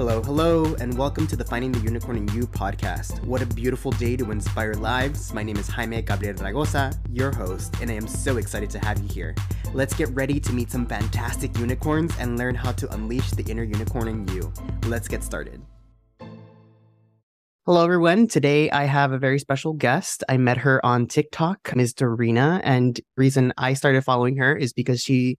Hello, hello, and welcome to the Finding the Unicorn in You podcast. What a beautiful day to inspire lives. My name is Jaime Gabriel Raygoza, your host, and I am so excited to have you here. Let's get ready to meet some fantastic unicorns and learn how to unleash the inner unicorn in you. Let's get started. Hello, everyone. Today I have a very special guest. I met her on TikTok, Ms. Darina, and reason I started following her is because she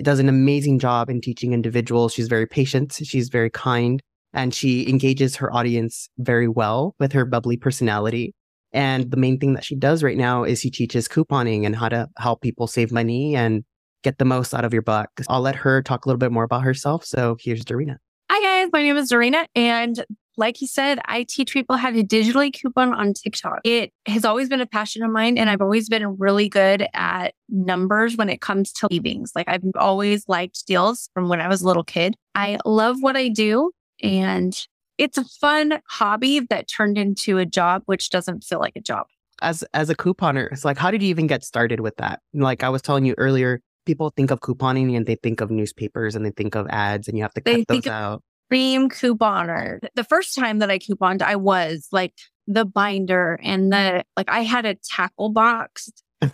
does an amazing job in teaching individuals. She's very patient. She's very kind and she engages her audience very well with her bubbly personality. And the main thing that she does right now is she teaches couponing and how to help people save money and get the most out of your buck. I'll let her talk a little bit more about herself. So here's Darina. Hi guys, my name is Darina and like you said, I teach people how to digitally coupon on TikTok. It has always been a passion of mine, and I've always been really good at numbers when it comes to savings. Like I've always liked deals from when I was a little kid. I love what I do, and it's a fun hobby that turned into a job, which doesn't feel like a job. As as a couponer, it's like, how did you even get started with that? Like I was telling you earlier, people think of couponing and they think of newspapers and they think of ads, and you have to cut they those out extreme couponer. The first time that I couponed, I was like the binder and the like I had a tackle box.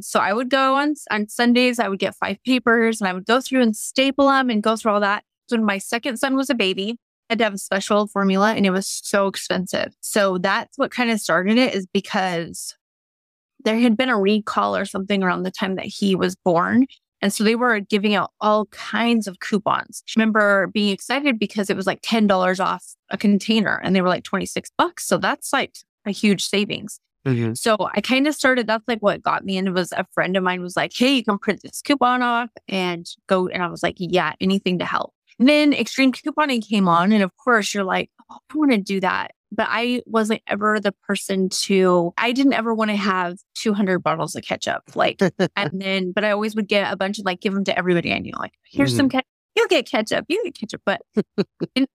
so I would go on on Sundays, I would get five papers and I would go through and staple them and go through all that. When my second son was a baby, I had to have a special formula and it was so expensive. So that's what kind of started it is because there had been a recall or something around the time that he was born. And so they were giving out all kinds of coupons. I remember being excited because it was like $10 off a container and they were like 26 bucks. So that's like a huge savings. Mm-hmm. So I kind of started, that's like what got me. And it was a friend of mine was like, Hey, you can print this coupon off and go. And I was like, yeah, anything to help. And then extreme couponing came on. And of course you're like, oh, I want to do that but I wasn't ever the person to, I didn't ever want to have 200 bottles of ketchup. Like, and then, but I always would get a bunch of like, give them to everybody I knew. Like, here's mm-hmm. some ketchup. You'll get ketchup. You get ketchup. But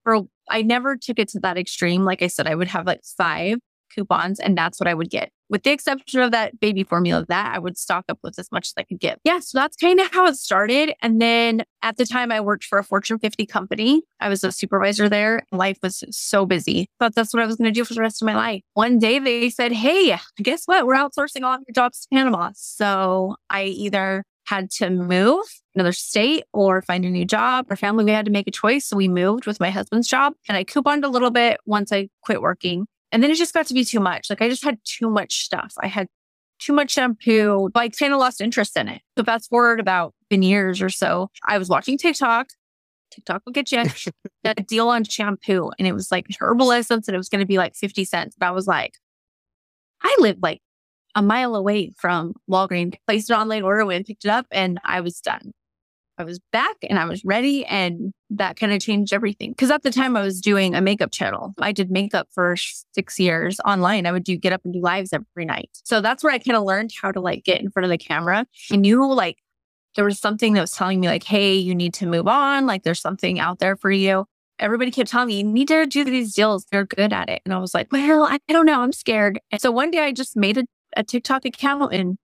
for, I never took it to that extreme. Like I said, I would have like five coupons and that's what I would get. With the exception of that baby formula, that I would stock up with as much as I could get. Yeah, so that's kind of how it started. And then at the time I worked for a Fortune 50 company. I was a supervisor there. Life was so busy. Thought that's what I was going to do for the rest of my life. One day they said, Hey, guess what? We're outsourcing all of your jobs to Panama. So I either had to move another state or find a new job. Our family, we had to make a choice. So we moved with my husband's job and I couponed a little bit once I quit working. And then it just got to be too much. Like I just had too much stuff. I had too much shampoo. I kind of lost interest in it. So fast forward about been years or so, I was watching TikTok. TikTok will get you a deal on shampoo. And it was like herbal essence and it was going to be like 50 cents. But I was like, I live like a mile away from Walgreens, placed an online order, went picked it up, and I was done. I was back and I was ready. And that kind of changed everything. Cause at the time I was doing a makeup channel. I did makeup for six years online. I would do get up and do lives every night. So that's where I kind of learned how to like get in front of the camera. I knew like there was something that was telling me like, Hey, you need to move on. Like there's something out there for you. Everybody kept telling me you need to do these deals. They're good at it. And I was like, well, I don't know. I'm scared. And so one day I just made a, a TikTok account and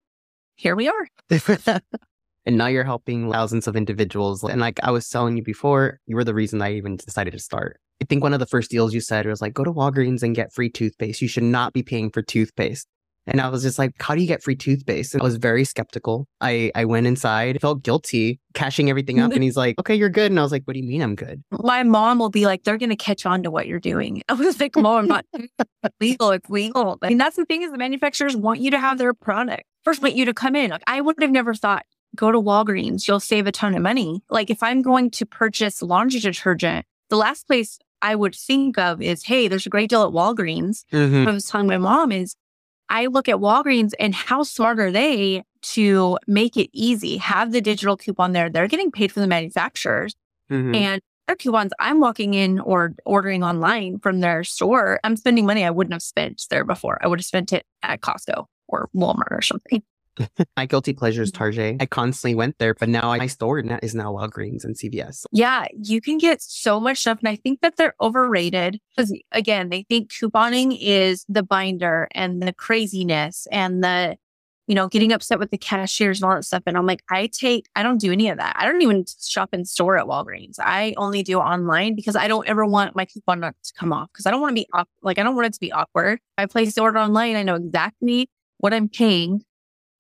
here we are. and now you're helping thousands of individuals. And like I was telling you before, you were the reason I even decided to start. I think one of the first deals you said was like, go to Walgreens and get free toothpaste. You should not be paying for toothpaste. And I was just like, how do you get free toothpaste? And I was very skeptical. I, I went inside, felt guilty, cashing everything up. and he's like, okay, you're good. And I was like, what do you mean I'm good? My mom will be like, they're going to catch on to what you're doing. I was like, mom, I'm not legal. It's legal. I mean, that's the thing is the manufacturers want you to have their product. First, want you to come in. Like, I would have never thought go to Walgreens, you'll save a ton of money. Like if I'm going to purchase laundry detergent, the last place I would think of is, hey, there's a great deal at Walgreens. Mm-hmm. I was telling my mom is I look at Walgreens and how smart are they to make it easy, have the digital coupon there. They're getting paid from the manufacturers. Mm-hmm. And their coupons, I'm walking in or ordering online from their store. I'm spending money I wouldn't have spent there before. I would have spent it at Costco or Walmart or something. My guilty pleasure is mm-hmm. Target. I constantly went there, but now I, my store is now Walgreens and CVS. Yeah, you can get so much stuff. And I think that they're overrated because, again, they think couponing is the binder and the craziness and the you know, getting upset with the cashiers and all that stuff. And I'm like, I take, I don't do any of that. I don't even shop in store at Walgreens. I only do online because I don't ever want my coupon not to come off because I don't want to be like, I don't want it to be awkward. I place the order online. I know exactly what I'm paying,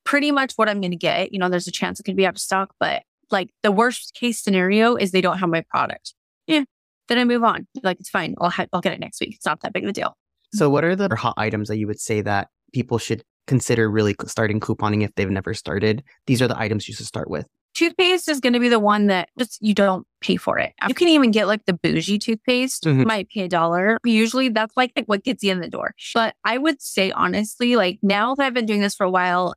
pretty much what I'm going to get. You know, there's a chance it could be out of stock, but like the worst case scenario is they don't have my product. Yeah. Then I move on. Like, it's fine. I'll, ha- I'll get it next week. It's not that big of a deal. So, what are the hot items that you would say that people should consider really starting couponing if they've never started? These are the items you should start with. Toothpaste is going to be the one that just you don't pay for it. You can even get like the bougie toothpaste. Mm-hmm. You might pay a dollar. Usually that's like, like what gets you in the door. But I would say honestly, like now that I've been doing this for a while,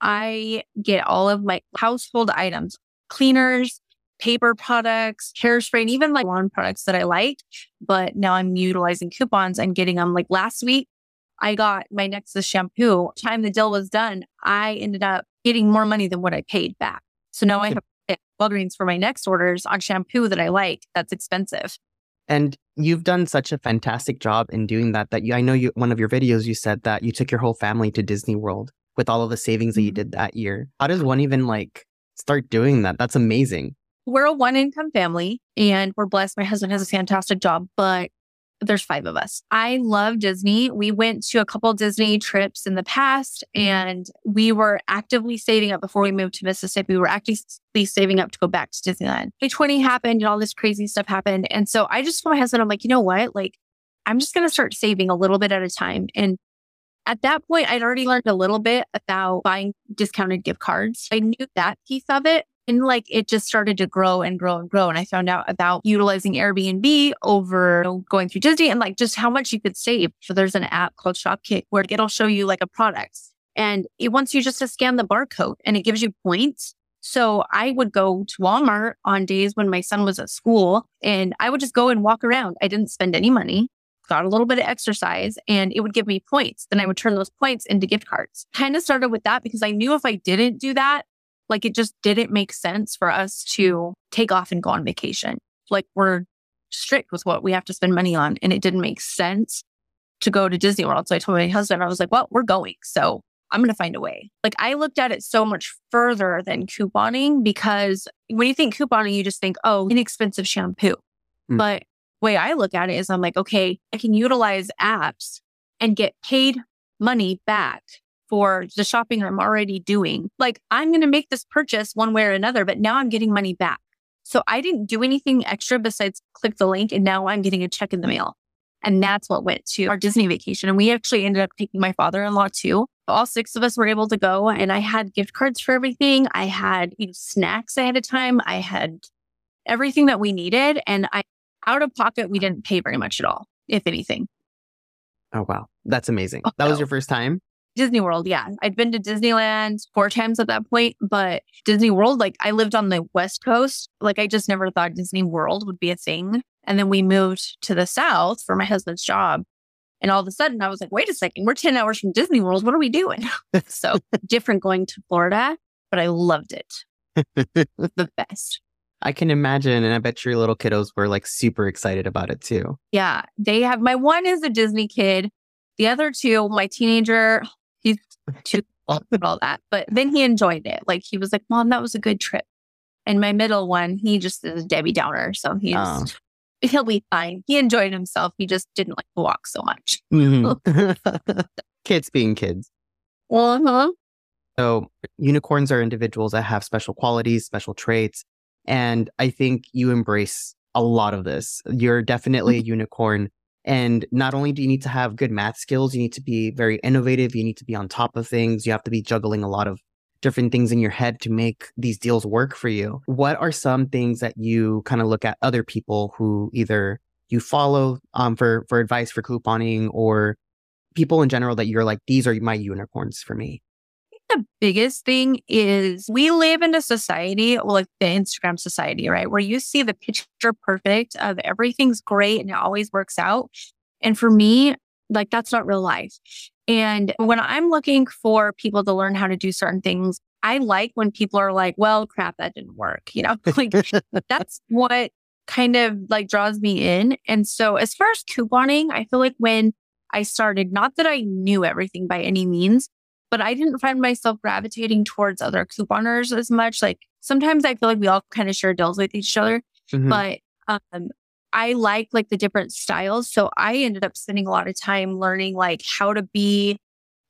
I get all of my household items, cleaners, paper products, hairspray, and even like lawn products that I liked. But now I'm utilizing coupons and getting them. Like last week, I got my Nexxus shampoo. Time the deal was done, I ended up getting more money than what I paid back. So now I have Walgreens for my next orders on shampoo that I like. That's expensive. And you've done such a fantastic job in doing that. That you, I know you, one of your videos, you said that you took your whole family to Disney World with all of the savings that you mm-hmm. did that year. How does one even like start doing that? That's amazing. We're a one income family and we're blessed. My husband has a fantastic job, but there's five of us. I love Disney. We went to a couple Disney trips in the past and we were actively saving up before we moved to Mississippi. We were actively saving up to go back to Disneyland. 2020 happened and all this crazy stuff happened. And so I just told my husband, I'm like, you know what? Like, I'm just going to start saving a little bit at a time. And at that point, I'd already learned a little bit about buying discounted gift cards. I knew that piece of it. And like it just started to grow and grow and grow. And I found out about utilizing Airbnb over you know, going through Disney and like just how much you could save. So there's an app called Shopkick where it'll show you like a product and it wants you just to scan the barcode and it gives you points. So I would go to Walmart on days when my son was at school and I would just go and walk around. I didn't spend any money, got a little bit of exercise and it would give me points. Then I would turn those points into gift cards. Kind of started with that because I knew if I didn't do that, like it just didn't make sense for us to take off and go on vacation. Like we're strict with what we have to spend money on. And it didn't make sense to go to Disney World. So I told my husband, I was like, well, we're going. So I'm going to find a way. Like I looked at it so much further than couponing because when you think couponing, you just think, oh, inexpensive shampoo. Mm. But way I look at it is I'm like, okay, I can utilize apps and get paid money back for the shopping I'm already doing. Like I'm going to make this purchase one way or another, but now I'm getting money back. So I didn't do anything extra besides click the link and now I'm getting a check in the mail. And that's what went to our Disney vacation. And we actually ended up taking my father in law too. All six of us were able to go and I had gift cards for everything. I had you know, snacks ahead of time. I had everything that we needed. And I, out of pocket, we didn't pay very much at all, if anything. Oh, wow. That's amazing. Oh, that was your first time? Disney World, yeah. I'd been to Disneyland four times at that point, but Disney World, like I lived on the West Coast. Like I just never thought Disney World would be a thing. And then we moved to the South for my husband's job. And all of a sudden I was like, wait a second, we're 10 hours from Disney World. What are we doing? so different going to Florida, but I loved it. the best. I can imagine. And I bet your little kiddos were like super excited about it too. Yeah. They have my one is a Disney kid. The other two, my teenager, he's too old all that. But then he enjoyed it. Like he was like, Mom, that was a good trip. And my middle one, he just is a Debbie Downer. So he's oh. he'll be fine. He enjoyed himself. He just didn't like to walk so much. Mm-hmm. kids being kids. Uh-huh. So unicorns are individuals that have special qualities, special traits. And I think you embrace a lot of this. You're definitely a mm-hmm. unicorn and not only do you need to have good math skills, you need to be very innovative. You need to be on top of things. You have to be juggling a lot of different things in your head to make these deals work for you. What are some things that you kind of look at other people who either you follow um, for, for advice for couponing or people in general that you're like, these are my unicorns for me? The biggest thing is we live in a society, like the Instagram society, right? Where you see the picture perfect of everything's great and it always works out. And for me, like that's not real life. And when I'm looking for people to learn how to do certain things, I like when people are like, well, crap, that didn't work. You know, like that's what kind of like draws me in. And so as far as couponing, I feel like when I started, not that I knew everything by any means, but I didn't find myself gravitating towards other couponers as much. Like sometimes I feel like we all kind of share deals with each other, mm-hmm. but um, I like like the different styles. So I ended up spending a lot of time learning like how to be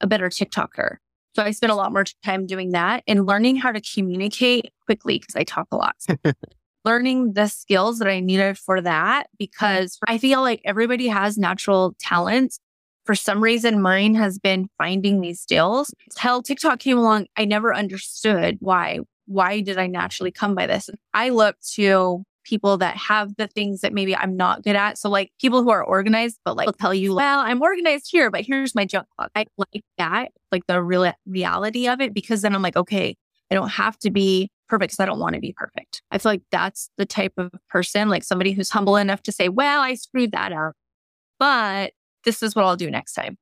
a better TikToker. So I spent a lot more time doing that and learning how to communicate quickly because I talk a lot. learning the skills that I needed for that because I feel like everybody has natural talents. For some reason, mine has been finding these deals. Till TikTok came along, I never understood why. Why did I naturally come by this? I look to people that have the things that maybe I'm not good at. So like people who are organized, but like will tell you, well, I'm organized here, but here's my junk. I like that, like the real reality of it, because then I'm like, okay, I don't have to be perfect because I don't want to be perfect. I feel like that's the type of person, like somebody who's humble enough to say, well, I screwed that up, but this is what I'll do next time.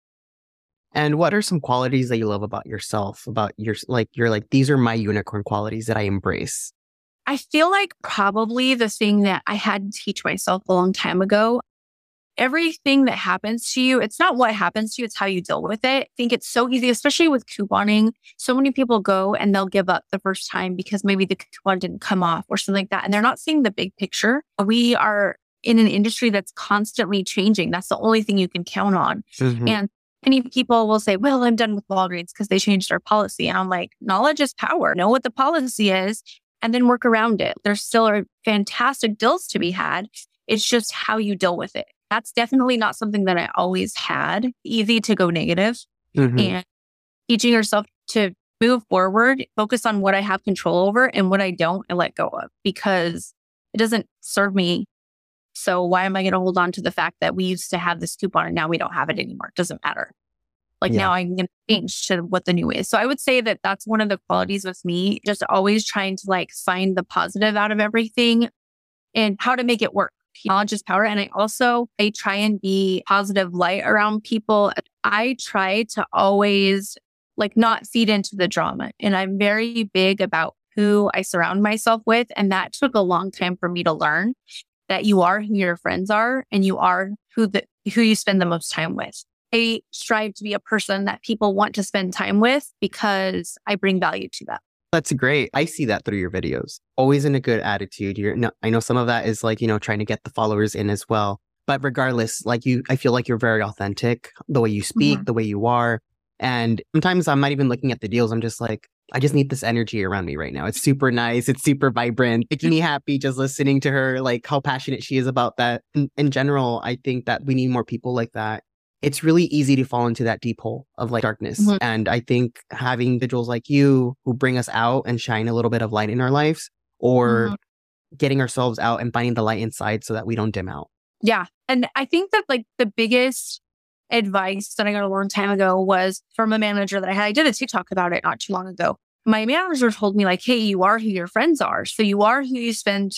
And what are some qualities that you love about yourself? About your like you're like these are my unicorn qualities that I embrace. I feel like probably the thing that I had to teach myself a long time ago. Everything that happens to you, it's not what happens to you, it's how you deal with it. I think it's so easy, especially with couponing. So many people go and they'll give up the first time because maybe the coupon didn't come off or something like that. And they're not seeing the big picture. We are in an industry that's constantly changing. That's the only thing you can count on. Mm-hmm. And many people will say, well, I'm done with Walgreens because they changed their policy. And I'm like, knowledge is power. Know what the policy is and then work around it. There still are fantastic deals to be had. It's just how you deal with it. That's definitely not something that I always had. Easy to go negative. Mm-hmm. and teaching yourself to move forward, focus on what I have control over and what I don't and let go of because it doesn't serve me. So why am I going to hold on to the fact that we used to have this coupon and now we don't have it anymore? It doesn't matter. Like yeah. now I'm going to change to what the new is. So I would say that that's one of the qualities with me, just always trying to like find the positive out of everything and how to make it work. Knowledge is power. And I also, I try and be positive light around people. I try to always like not feed into the drama. And I'm very big about who I surround myself with. And that took a long time for me to learn that you are who your friends are and you are who the, who you spend the most time with. I strive to be a person that people want to spend time with because I bring value to them. That's great. I see that through your videos. Always in a good attitude. You're no, I know some of that is like, you know, trying to get the followers in as well. But regardless, like you, I feel like you're very authentic, the way you speak, mm-hmm. the way you are. And sometimes I'm not even looking at the deals. I'm just like, I just need this energy around me right now. It's super nice. It's super vibrant, making me happy just listening to her, like how passionate she is about that. In, in general, I think that we need more people like that it's really easy to fall into that deep hole of like darkness. Mm-hmm. And I think having individuals like you who bring us out and shine a little bit of light in our lives or mm-hmm. getting ourselves out and finding the light inside so that we don't dim out. Yeah. And I think that like the biggest advice that I got a long time ago was from a manager that I had. I did a TikTok about it not too long ago. My manager told me like, Hey, you are who your friends are. So you are who you spend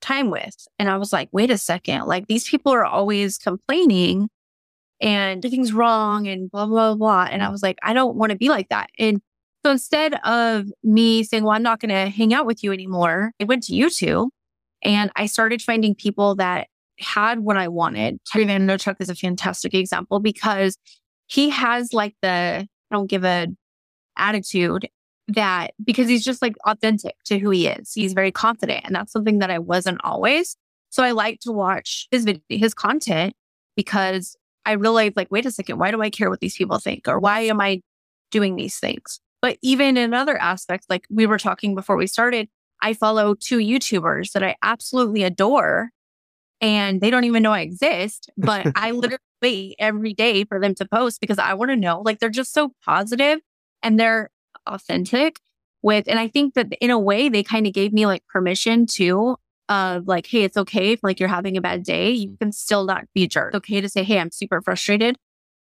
time with. And I was like, wait a second. Like these people are always complaining and everything's wrong and blah, blah, blah. And I was like, I don't want to be like that. And so instead of me saying, well, I'm not going to hang out with you anymore, I went to YouTube and I started finding people that had what I wanted. Gary Vaynerchuk is a fantastic example because he has like the, I don't give a attitude that because he's just like authentic to who he is. He's very confident. And that's something that I wasn't always. So I like to watch his video, his content because I realized like, wait a second, why do I care what these people think? Or why am I doing these things? But even in other aspects, like we were talking before we started, I follow two YouTubers that I absolutely adore and they don't even know I exist, but I literally wait every day for them to post because I want to know. Like they're just so positive and they're authentic with, and I think that in a way they kind of gave me like permission to of like, hey, it's okay if like you're having a bad day, you can still not be a jerk. It's okay to say, hey, I'm super frustrated.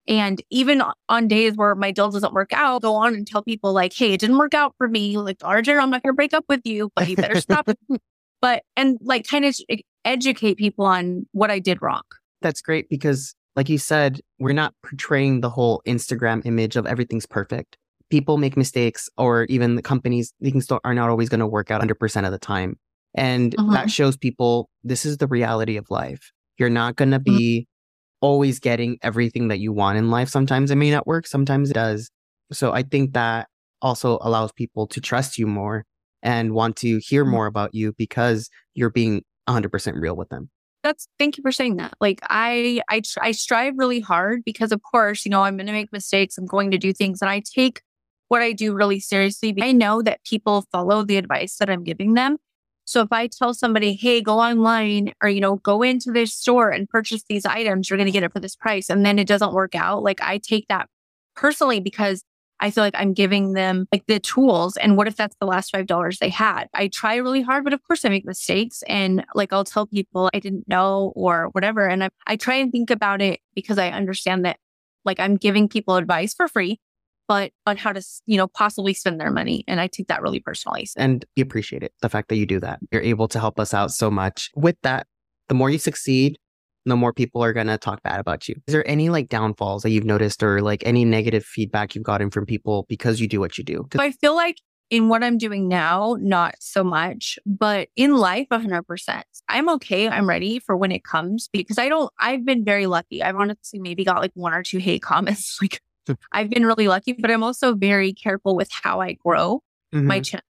And even on days where my deal doesn't work out, go on and tell people like, hey, it didn't work out for me. Like, Arjun, I'm not going to break up with you, but you better stop. but, and like kind of educate people on what I did wrong. That's great because, like you said, we're not portraying the whole Instagram image of everything's perfect. People make mistakes, or even the companies, things are not always going to work out 100% of the time. And uh-huh. that shows people this is the reality of life. You're not going to mm-hmm. be mm-hmm. always getting everything that you want in life. Sometimes it may not work, sometimes it does. So I think that also allows people to trust you more and want to hear Mhm. more about you because you're being 100% real with them. That's thank you for saying that. Like I I tr- I strive really hard because of course, you know, I'm going to make mistakes, I'm going to do things and I take what I do really seriously. I know that people follow the advice that I'm giving them. So if I tell somebody, "Hey, go online or you know, go into this store and purchase these items, you're going to get it for this price." And then it doesn't work out, like I take that personally because I feel like I'm giving them like the tools. And what if that's the last $5 they had? I try really hard, but of course I make mistakes. And like I'll tell people I didn't know or whatever. And I, I try and think about it because I understand that like I'm giving people advice for free, but on how to, you know, possibly spend their money. And I take that really personally. So And we appreciate it, the fact that you do that. You're able to help us out so much. With that, the more you succeed, the more people are going to talk bad about you. Is there any like downfalls that you've noticed or like any negative feedback you've gotten from people because you do what you do? I feel like in what I'm doing now, not so much, but in life, 100%. I'm okay. I'm ready for when it comes because I don't, I've been very lucky. I've honestly maybe got like one or two hate comments. Like I've been really lucky, but I'm also very careful with how I grow my Mhm. channel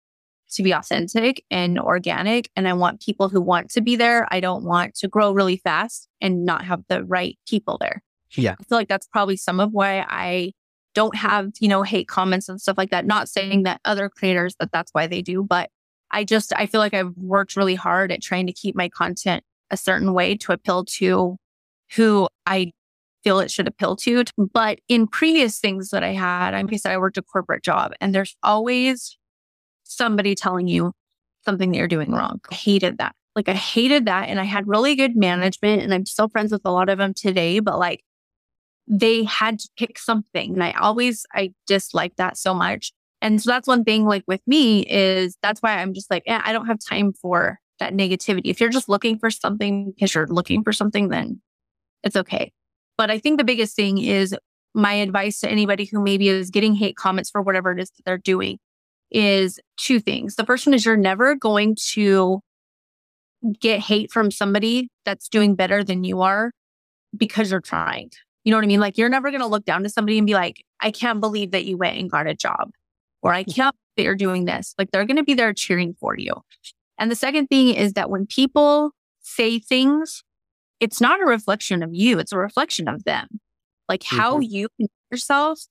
to be authentic and organic. And I want people who want to be there. I don't want to grow really fast and not have the right people there. Yeah. I feel like that's probably some of why I don't have, you know, hate comments and stuff like that. Not saying that other creators that that's why they do, but I just, I feel like I've worked really hard at trying to keep my content a certain way to appeal to who I feel it should appeal to. But in previous things that I had, I said, I worked a corporate job and there's always somebody telling you something that you're doing wrong. I hated that. Like I hated that. And I had really good management and I'm still friends with a lot of them today, but like they had to pick something. And I always, I disliked that so much. And so that's one thing like with me is that's why I'm just like, eh, I don't have time for that negativity. If you're just looking for something because you're looking for something, then it's okay. But I think the biggest thing is my advice to anybody who maybe is getting hate comments for whatever it is that they're doing is two things. The first one is you're never going to get hate from somebody that's doing better than you are because you're trying. You know what I mean? Like you're never going to look down to somebody and be like, I can't believe that you went and got a job or I can't believe that you're doing this. Like they're going to be there cheering for you. And the second thing is that when people say things, it's not a reflection of you, it's a reflection of them. Like how Mhm. you yourself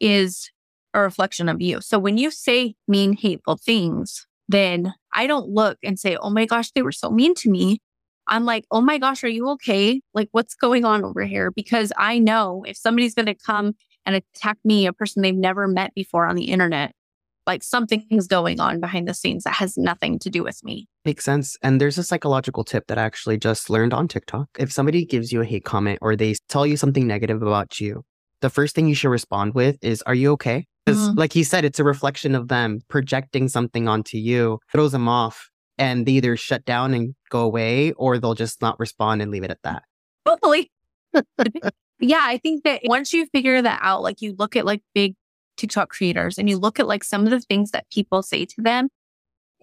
is a reflection of you. So when you say mean, hateful things, then I don't look and say, oh my gosh, they were so mean to me. I'm like, oh my gosh, are you okay? Like, what's going on over here? Because I know if somebody's going to come and attack me, a person they've never met before on the internet, like something's going on behind the scenes that has nothing to do with me. Makes sense. And there's a psychological tip that I actually just learned on TikTok. If somebody gives you a hate comment or they tell you something negative about you, the first thing you should respond with is, Are you okay? Because, Mhm. like he said, it's a reflection of them projecting something onto you, throws them off, and they either shut down and go away or they'll just not respond and leave it at that. Hopefully. yeah, I think that once you figure that out, like you look at like big TikTok creators and you look at like some of the things that people say to them.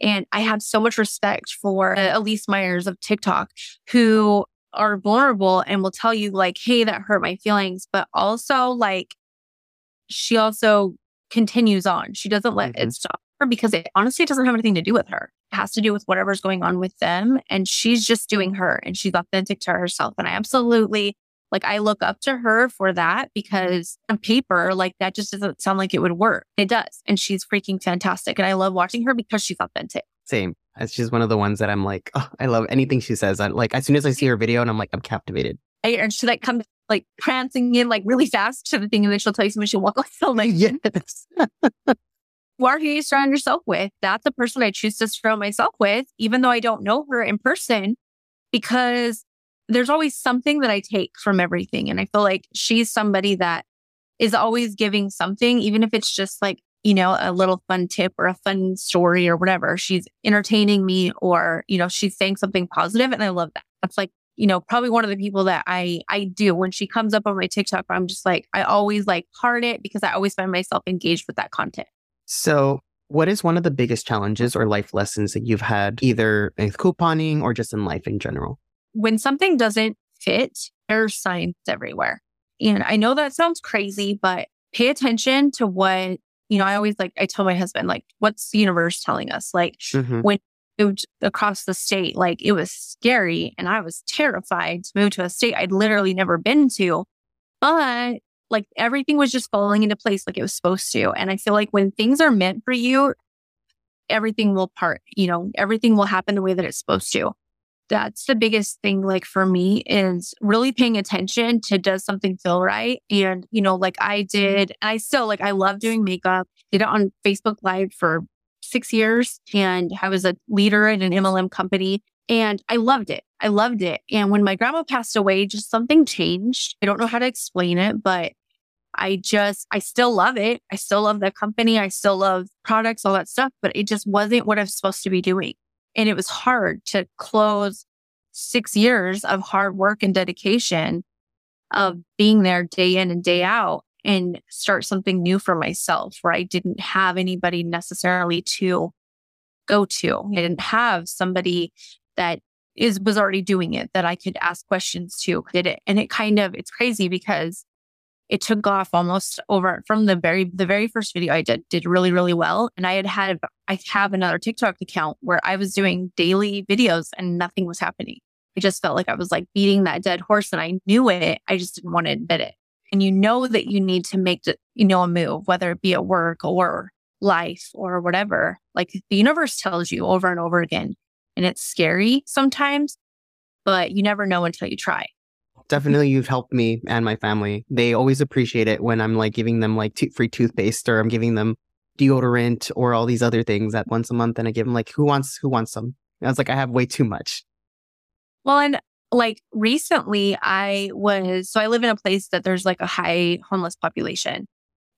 And I have so much respect for uh, Elyse Myers of TikTok who are vulnerable and will tell you like, Hey, that hurt my feelings. But also like, she also continues on. She doesn't let Mhm. it stop her because it honestly doesn't have anything to do with her. It has to do with whatever's going on with them. And she's just doing her and she's authentic to herself. And I absolutely like, I look up to her for that because on paper, like that just doesn't sound like it would work. It does. And she's freaking fantastic. And I love watching her because she's authentic. Same. She's one of the ones that I'm like, oh, I love anything she says. I like as soon as I see her video and I'm like, I'm captivated. And she like comes like prancing in like really fast to the thing. And then she'll tell you something. She'll walk like, I'm like, Yes. who are you surround yourself with? That's the person I choose to surround myself with, even though I don't know her in person, because there's always something that I take from everything. And I feel like she's somebody that is always giving something, even if it's just like, you know, a little fun tip or a fun story or whatever. She's entertaining me or, you know, she's saying something positive, And I love that. That's like, you know, probably one of the people that I I do when she comes up on my TikTok, I'm just like, I always like heart it because I always find myself engaged with that content. So, what is one of the biggest challenges or life lessons that you've had either with couponing or just in life in general? when something doesn't fit, there's signs everywhere. And I know that sounds crazy, but pay attention to what, you know, I always like, I tell my husband, like, what's the universe telling us? Like, mm-hmm. when moved across the state, like it was scary and I was terrified to move to a state I'd literally never been to. But like everything was just falling into place like it was supposed to. And I feel like when things are meant for you, everything will part, you know, everything will happen the way that it's supposed to. That's the biggest thing, like for me, is really paying attention to does something feel right? And, you know, like I did, and I still like, I love doing makeup, did it on Facebook Live for six years, and I was a leader in an MLM company. And I loved it. I loved it. And when my grandma passed away, just something changed. I don't know how to explain it, but I just, I still love it. I still love the company. I still love products, all that stuff, but it just wasn't what I was supposed to be doing. And it was hard to close six years of hard work and dedication of being there day in and day out and start something new for myself where I didn't have anybody necessarily to go to. I didn't have somebody that is was already doing it that I could ask questions to did it. And it kind of it's crazy because it took off almost over from the very the very first video I did did really really well and I had had I have another TikTok account where I was doing daily videos and nothing was happening. I just felt like I was like beating that dead horse and I knew it. I just didn't want to admit it. And you know that you need to make the, you know a move whether it be at work or life or whatever. Like the universe tells you over and over again and it's scary sometimes, but you never know until you try definitely you've helped me and my family. They always appreciate it when I'm like giving them like free toothpaste or I'm giving them deodorant or all these other things at once a month and I give them like who wants who wants some. I was like I have way too much. Well, and like recently I was so I live in a place that there's like a high homeless population.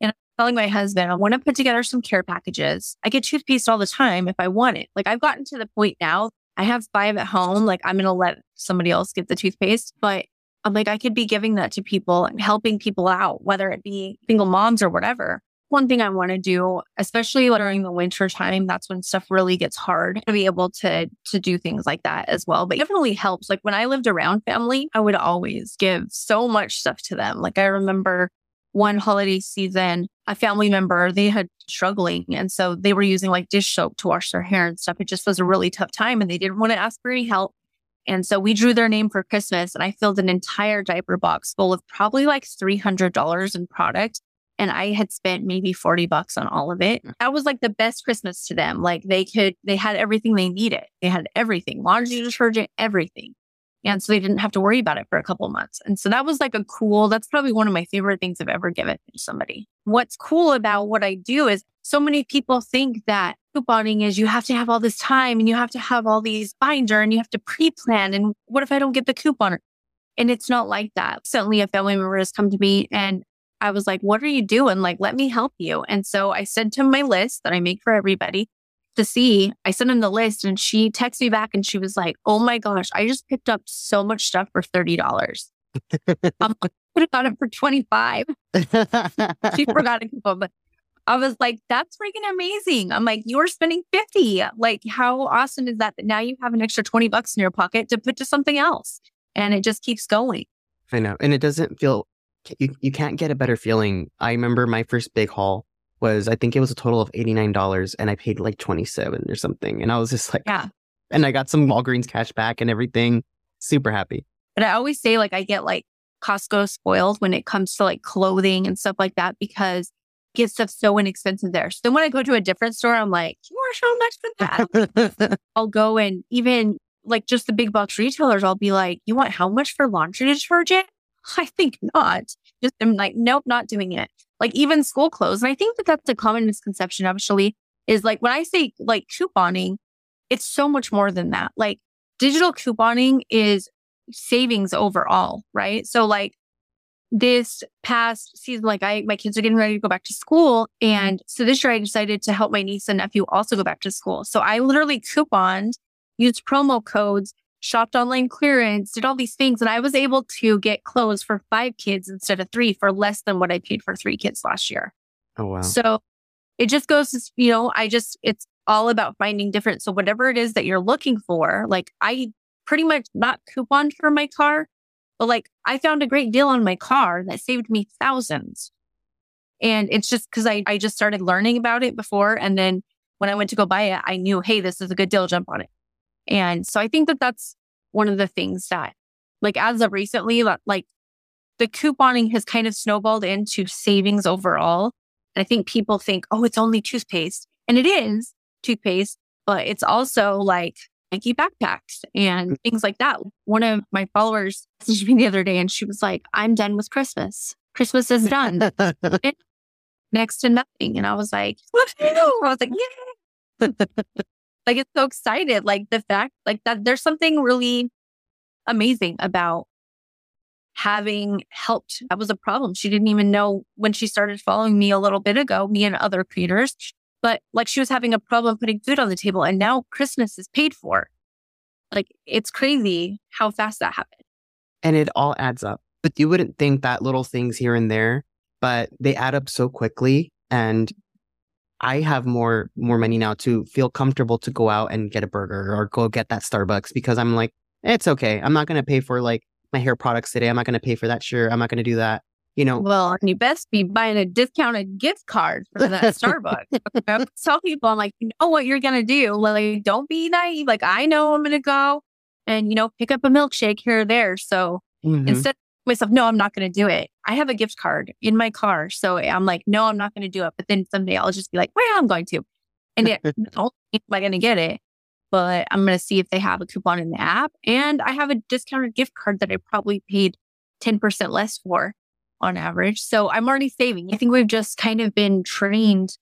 And I'm telling my husband, I want to put together some care packages. I get toothpaste all the time if I want it. Like I've gotten to the point now I have five at home. Like I'm going to let somebody else get the toothpaste, but I'm like, I could be giving that to people and helping people out, whether it be single moms or whatever. One thing I want to do, especially during the winter time, that's when stuff really gets hard to be able to to do things like that as well. But it definitely helps. Like when I lived around family, I would always give so much stuff to them. Like I remember one holiday season, a family member, they had struggling. And so they were using like dish soap to wash their hair and stuff. It just was a really tough time and they didn't want to ask for any help. And so we drew their name for Christmas and I filled an entire diaper box full of probably like $300 in product. And I had spent maybe 40 bucks on all of it. Mm. That was like the best Christmas to them. Like they could, they had everything they needed. They had everything, laundry detergent, everything. And so they didn't have to worry about it for a couple months. And so that was like a cool, that's probably one of my favorite things I've ever given to somebody. What's cool about what I do is so many people think that couponing is you have to have all this time and you have to have all these binder and you have to pre-plan. And what if I don't get the coupon? And it's not like that. Certainly a family member has come to me and I was like, what are you doing? Like, let me help you. And so I sent him my list that I make for everybody to see. I sent him the list and she texted me back and she was like, oh my gosh, I just picked up so much stuff for $30. I'm like, could have got it for 25. she forgot a coupon, but I was like, that's freaking amazing. I'm like, you're spending 50. Like, how awesome is that? That now you have an extra 20 bucks in your pocket to put to something else. And it just keeps going. I know. And it doesn't feel, you, you can't get a better feeling. I remember my first big haul was, I think it was a total of $89 and I paid like 27 or something. And I was just like, yeah. And I got some Walgreens cash back and everything. Super happy. But I always say, like, I get like Costco spoiled when it comes to like clothing and stuff like that because get stuff so inexpensive there. So then when I go to a different store, I'm like, you are so much for that. I'll go and even like just the big box retailers, I'll be like, you want how much for laundry detergent? I think not. Just I'm like, nope, not doing it. Like even school clothes. And I think that that's a common misconception actually is like when I say like couponing, it's so much more than that. Like digital couponing is savings overall, right? So like this past season, like I, my kids are getting ready to go back to school. And so this year I decided to help my niece and nephew also go back to school. So I literally couponed, used promo codes, shopped online clearance, did all these things. And I was able to get clothes for five kids instead of three for less than what I paid for three kids last year. Oh, wow. So it just goes, you know, I just, it's all about finding different. So whatever it is that you're looking for, like I pretty much not couponed for my car, but like I found a great deal on my car that saved me thousands. And it's just because I, I just started learning about it before. And then when I went to go buy it, I knew, hey, this is a good deal, jump on it. And so I think that that's one of the things that, like, as of recently, like the couponing has kind of snowballed into savings overall. And I think people think, oh, it's only toothpaste. And it is toothpaste, but it's also like Nike backpacks and mm. things like that. One of my followers messaged me the other day and she was like, I'm done with Christmas. Christmas is done. Next to nothing. And I was like, what? I was like, yeah. like it's so excited. Like the fact like that there's something really amazing about having helped. That was a problem. She didn't even know when she started following me a little bit ago, me and other creators, but like she was having a problem putting food on the table and now Christmas is paid for. Like it's crazy how fast that happened. And it all adds up. But you wouldn't think that little things here and there, but they add up so quickly. And I have more more money now to feel comfortable to go out and get a burger or go get that Starbucks because I'm like, it's okay. I'm not gonna pay for like my hair products today. I'm not gonna pay for that shirt. I'm not gonna do that you know. Well, you best be buying a discounted gift card for that Starbucks. I tell people, I'm like, you know what you're gonna do. Like, don't be naive. Like, I know I'm gonna go and you know pick up a milkshake here or there. So mm-hmm. instead myself, no, I'm not gonna do it. I have a gift card in my car, so I'm like, no, I'm not gonna do it. But then someday I'll just be like, well, I'm going to, and it, am I gonna get it? But I'm gonna see if they have a coupon in the app, and I have a discounted gift card that I probably paid ten percent less for on average. So I'm already saving. I think we've just kind of been trained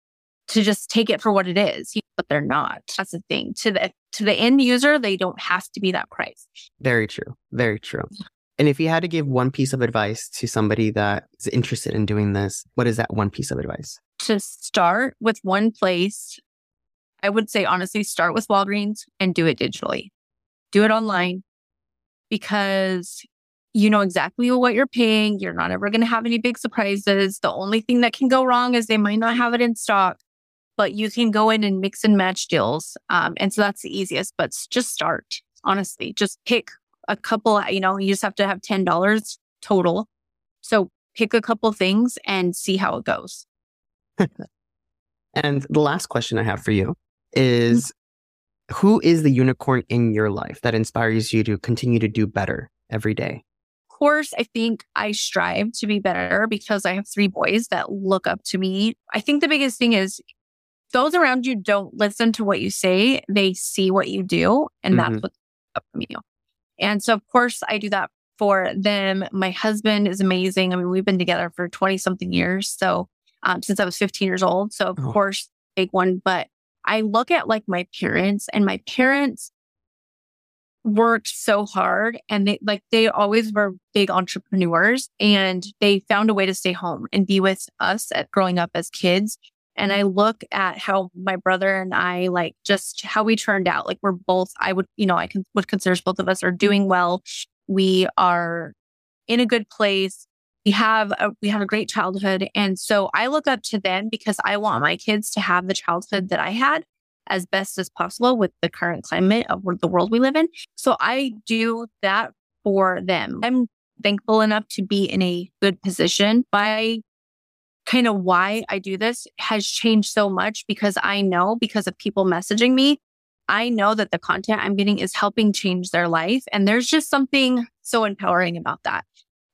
to just take it for what it is, but they're not. That's the thing. To the to the end user, they don't have to be that price. Very true. Very true. And if you had to give one piece of advice to somebody that is interested in doing this, what is that one piece of advice? To start with one place, I would say honestly, start with Walgreens and do it digitally. Do it online because you know exactly what you're paying. You're not ever going to have any big surprises. The only thing that can go wrong is they might not have it in stock, but you can go in and mix and match deals. Um, and so that's the easiest, but just start, honestly. Just pick a couple, you know, you just have to have $10 total. So pick a couple things and see how it goes. and the last question I have for you is who is the unicorn in your life that inspires you to continue to do better every day? Of course, I think I strive to be better because I have three boys that look up to me. I think the biggest thing is those around you don't listen to what you say, they see what you do, and mm-hmm. that's what's up from you. And so, of course, I do that for them. My husband is amazing. I mean, we've been together for 20 something years. So, um, since I was 15 years old. So, of oh. course, big one. But I look at like my parents, and my parents worked so hard and they like they always were big entrepreneurs and they found a way to stay home and be with us at growing up as kids and i look at how my brother and i like just how we turned out like we're both i would you know i can would consider both of us are doing well we are in a good place we have a, we have a great childhood and so i look up to them because i want my kids to have the childhood that i had as best as possible with the current climate of the world we live in. So I do that for them. I'm thankful enough to be in a good position. By kind of why I do this has changed so much because I know because of people messaging me, I know that the content I'm getting is helping change their life. And there's just something so empowering about that.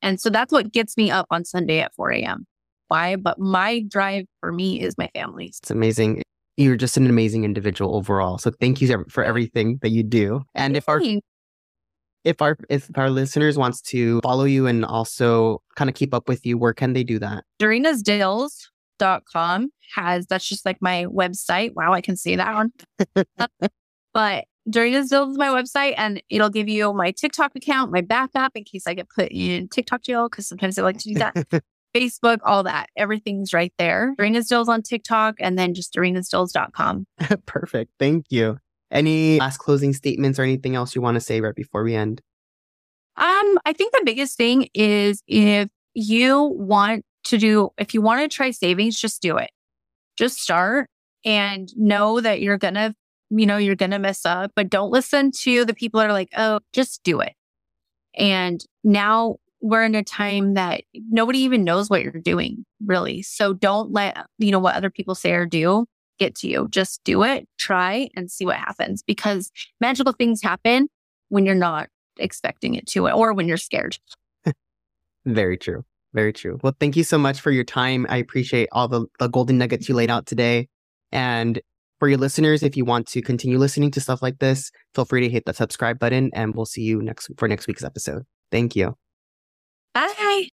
And so that's what gets me up on Sunday at 4 a.m. Why? But my drive for me is my family. It's amazing you're just an amazing individual overall. So thank you for everything that you do. And if our if our if our listeners wants to follow you and also kind of keep up with you, where can they do that? Darina'sDeals.com has that's just like my website. Wow, I can see that one. Uh, but Darina's Deals is my website and it'll give you my TikTok account, my backup in case I get put in TikTok jail because sometimes I like to do that. Facebook, all that. Everything's right there. Darina's Deals on TikTok and then just darinasdeals.com. Perfect. Thank you. Any last closing statements or anything else you want to say right before we end? Um, I think the biggest thing is if you want to do, if you want to try savings, just do it. Just start and know that you're going to, you know, you're going to mess up, but don't listen to the people that are like, oh, just do it. And now we're in a time that nobody even knows what you're doing, really. So don't let, you know, what other people say or do get to you. Just do it, try and see what happens because magical things happen when you're not expecting it to or when you're scared. Very true. Very true. Well, thank you so much for your time. I appreciate all the, the golden nuggets you laid out today. And for your listeners, if you want to continue listening to stuff like this, feel free to hit the subscribe button and we'll see you next for next week's episode. Thank you. Bye.